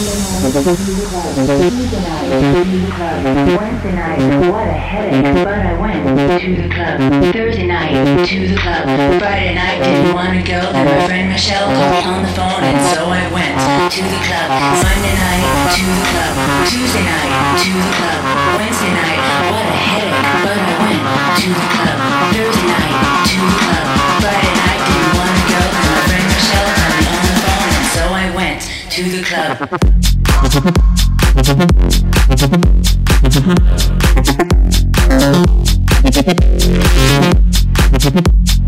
Wednesday night, what a headache, but I went to the club. Thursday night, to the club. Friday night, didn't want to go. Then my friend Michelle called on the phone, and so I went to the club. Monday night, to the club. Tuesday night, to the club. Wednesday night, what a headache, but I went to the club. Thursday night, to the club. to the club.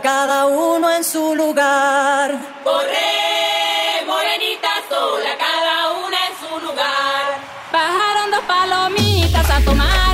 cada uno en su lugar. Corre, morenita sola, cada una en su lugar. Bajaron dos palomitas a tomar.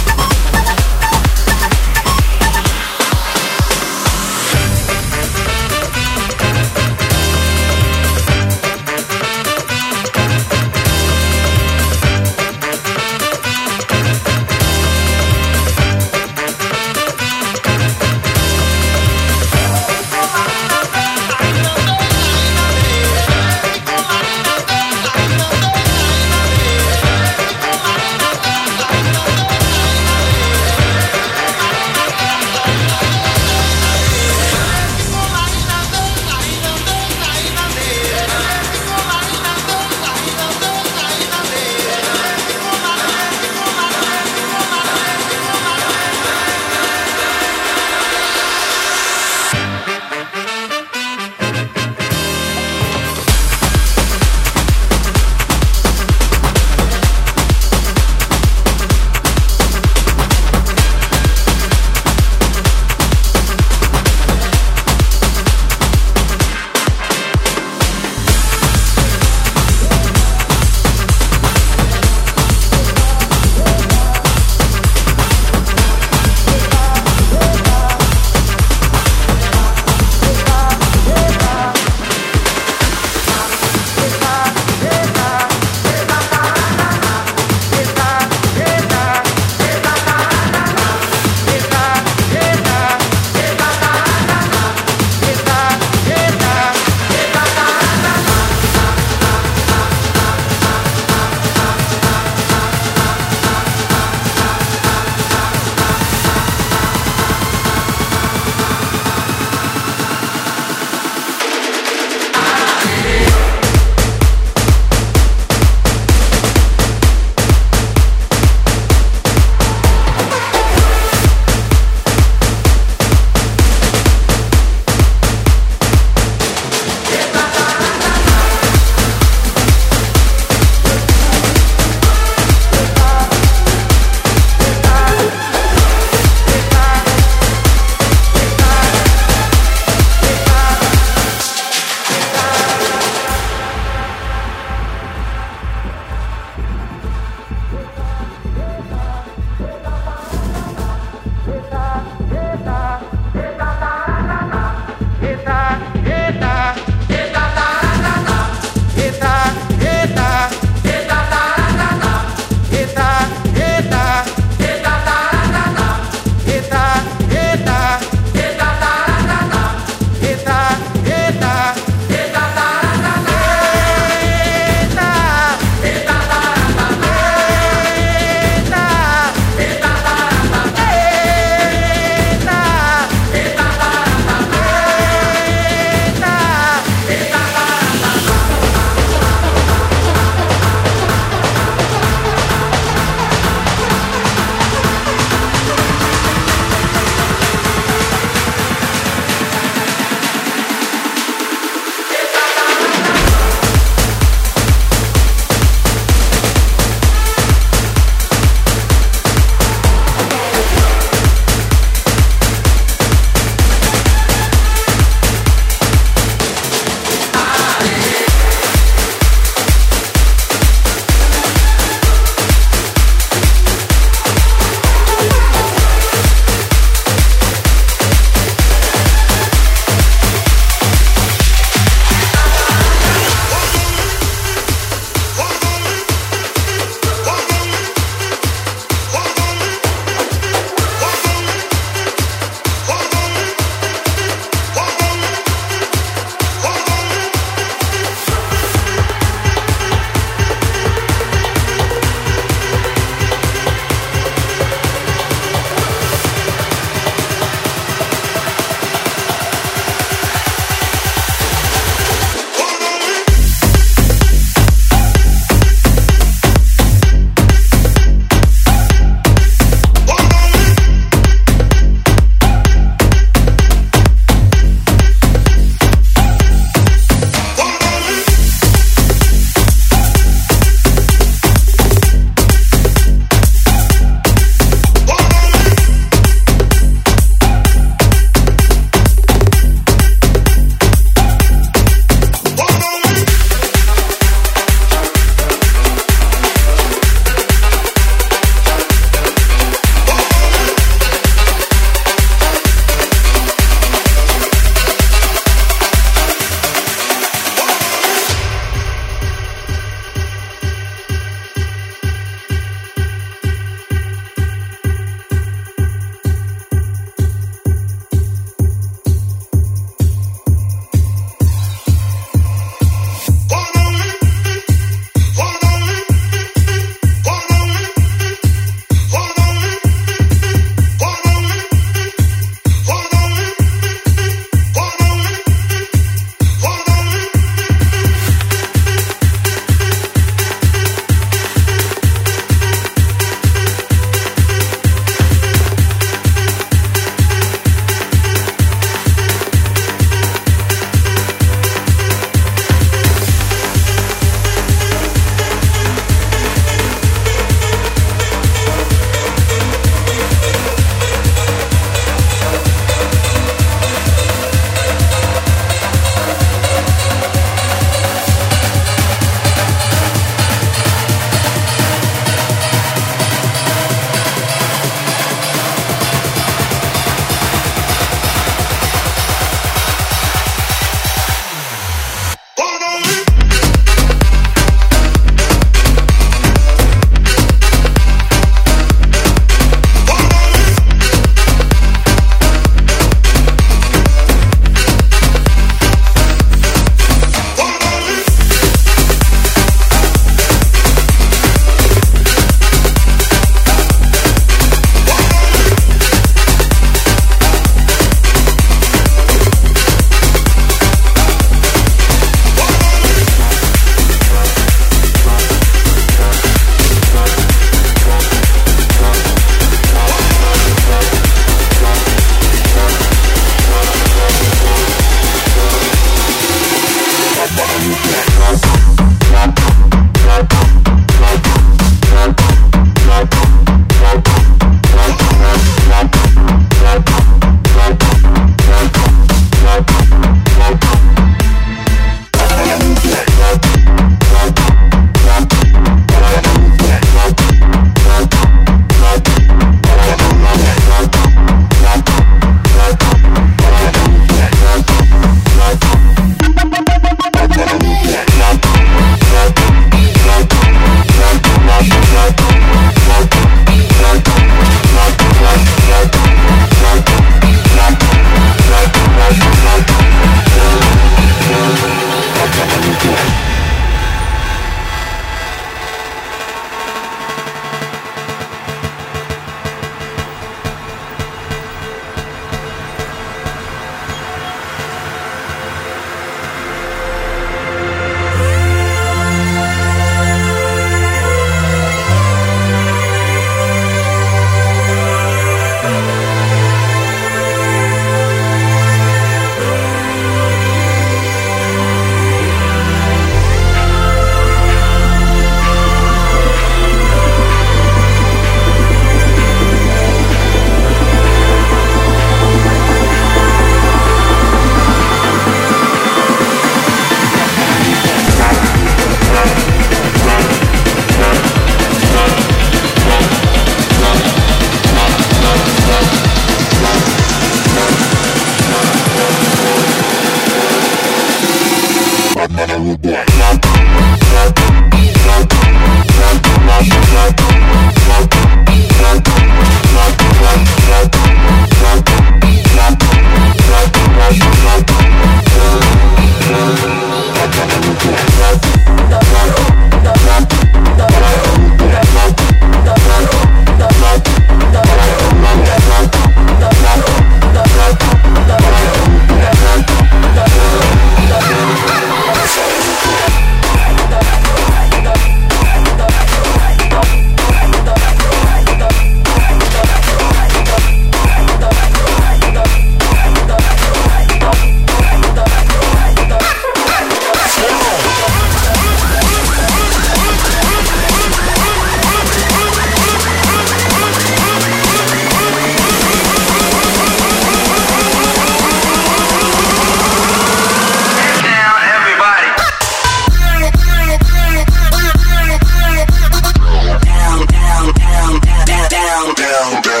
down, down.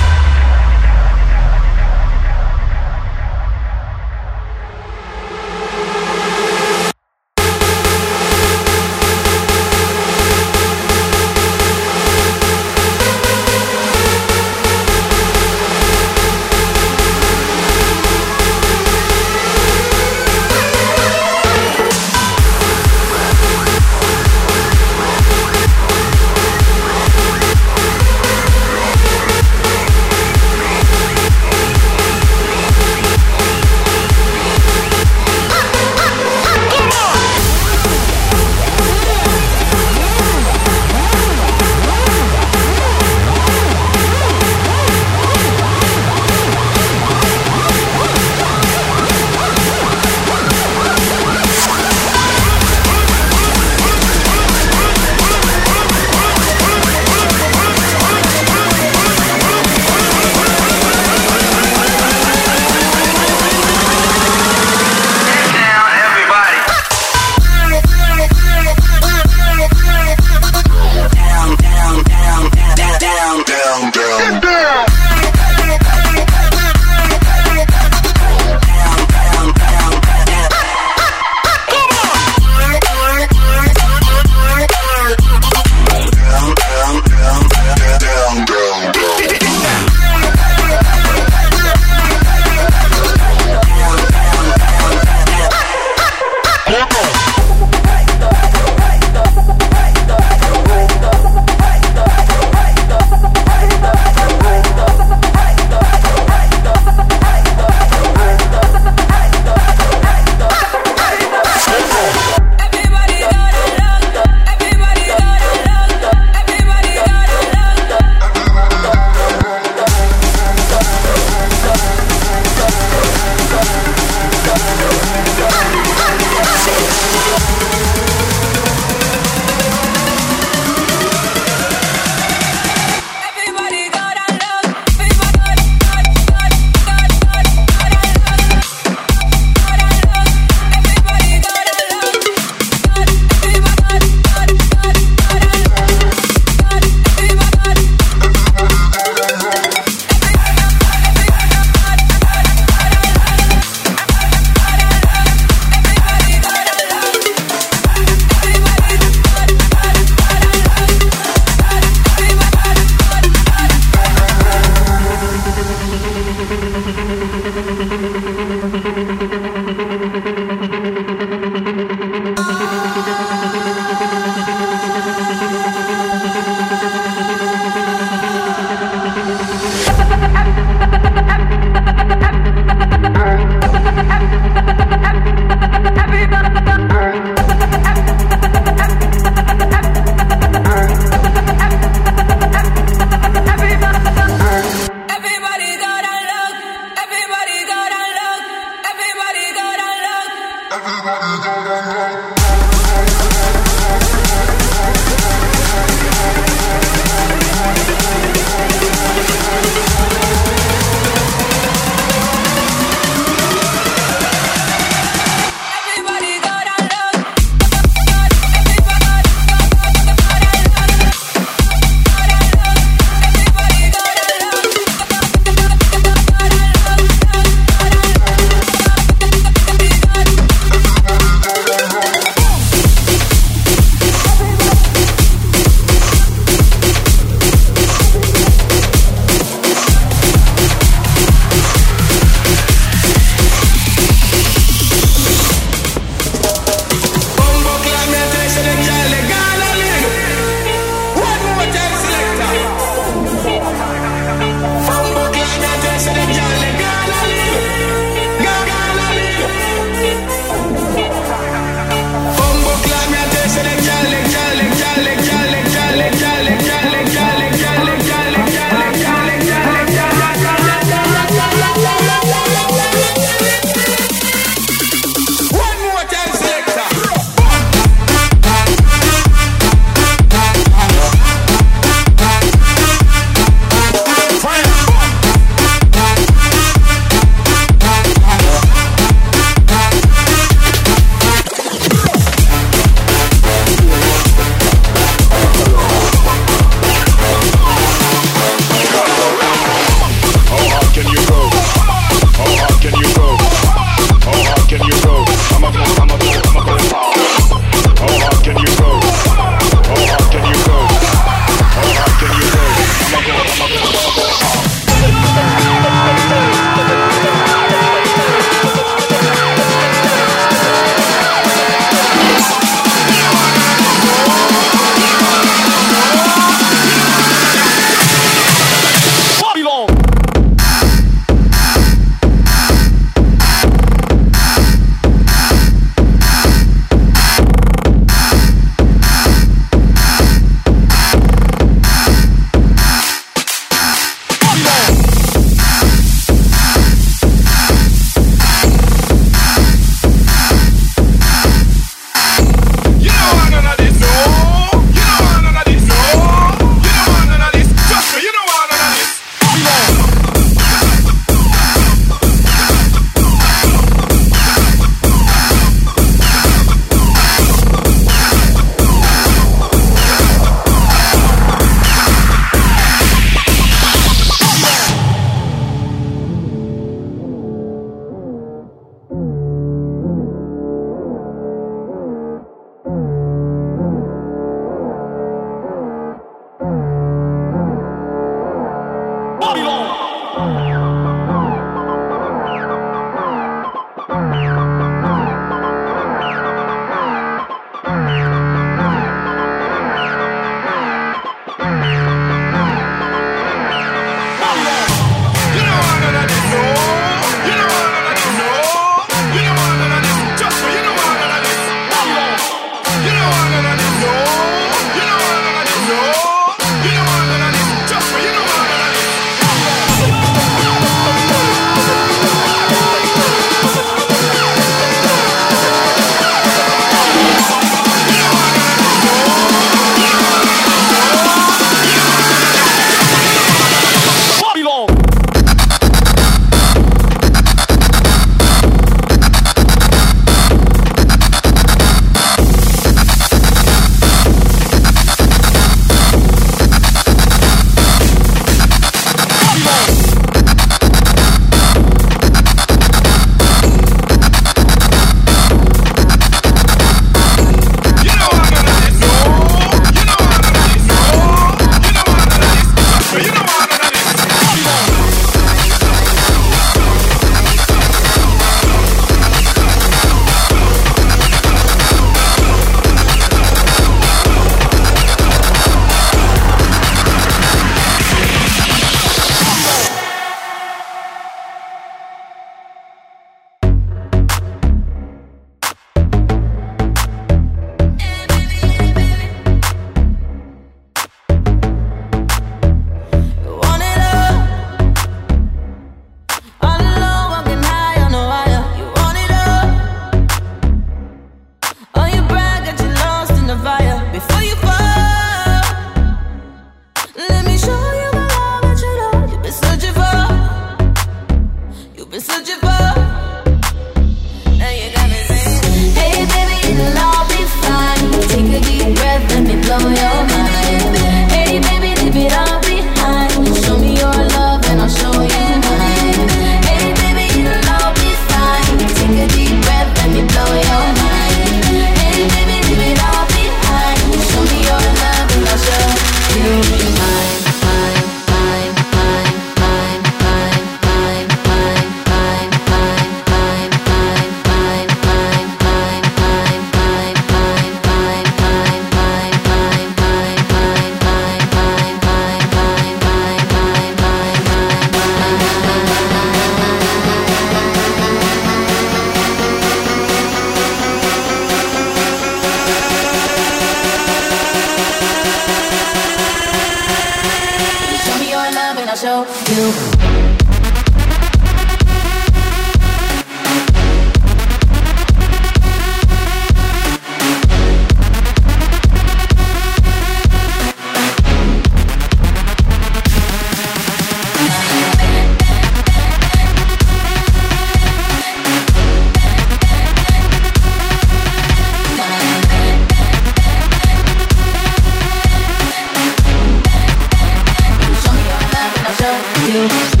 Música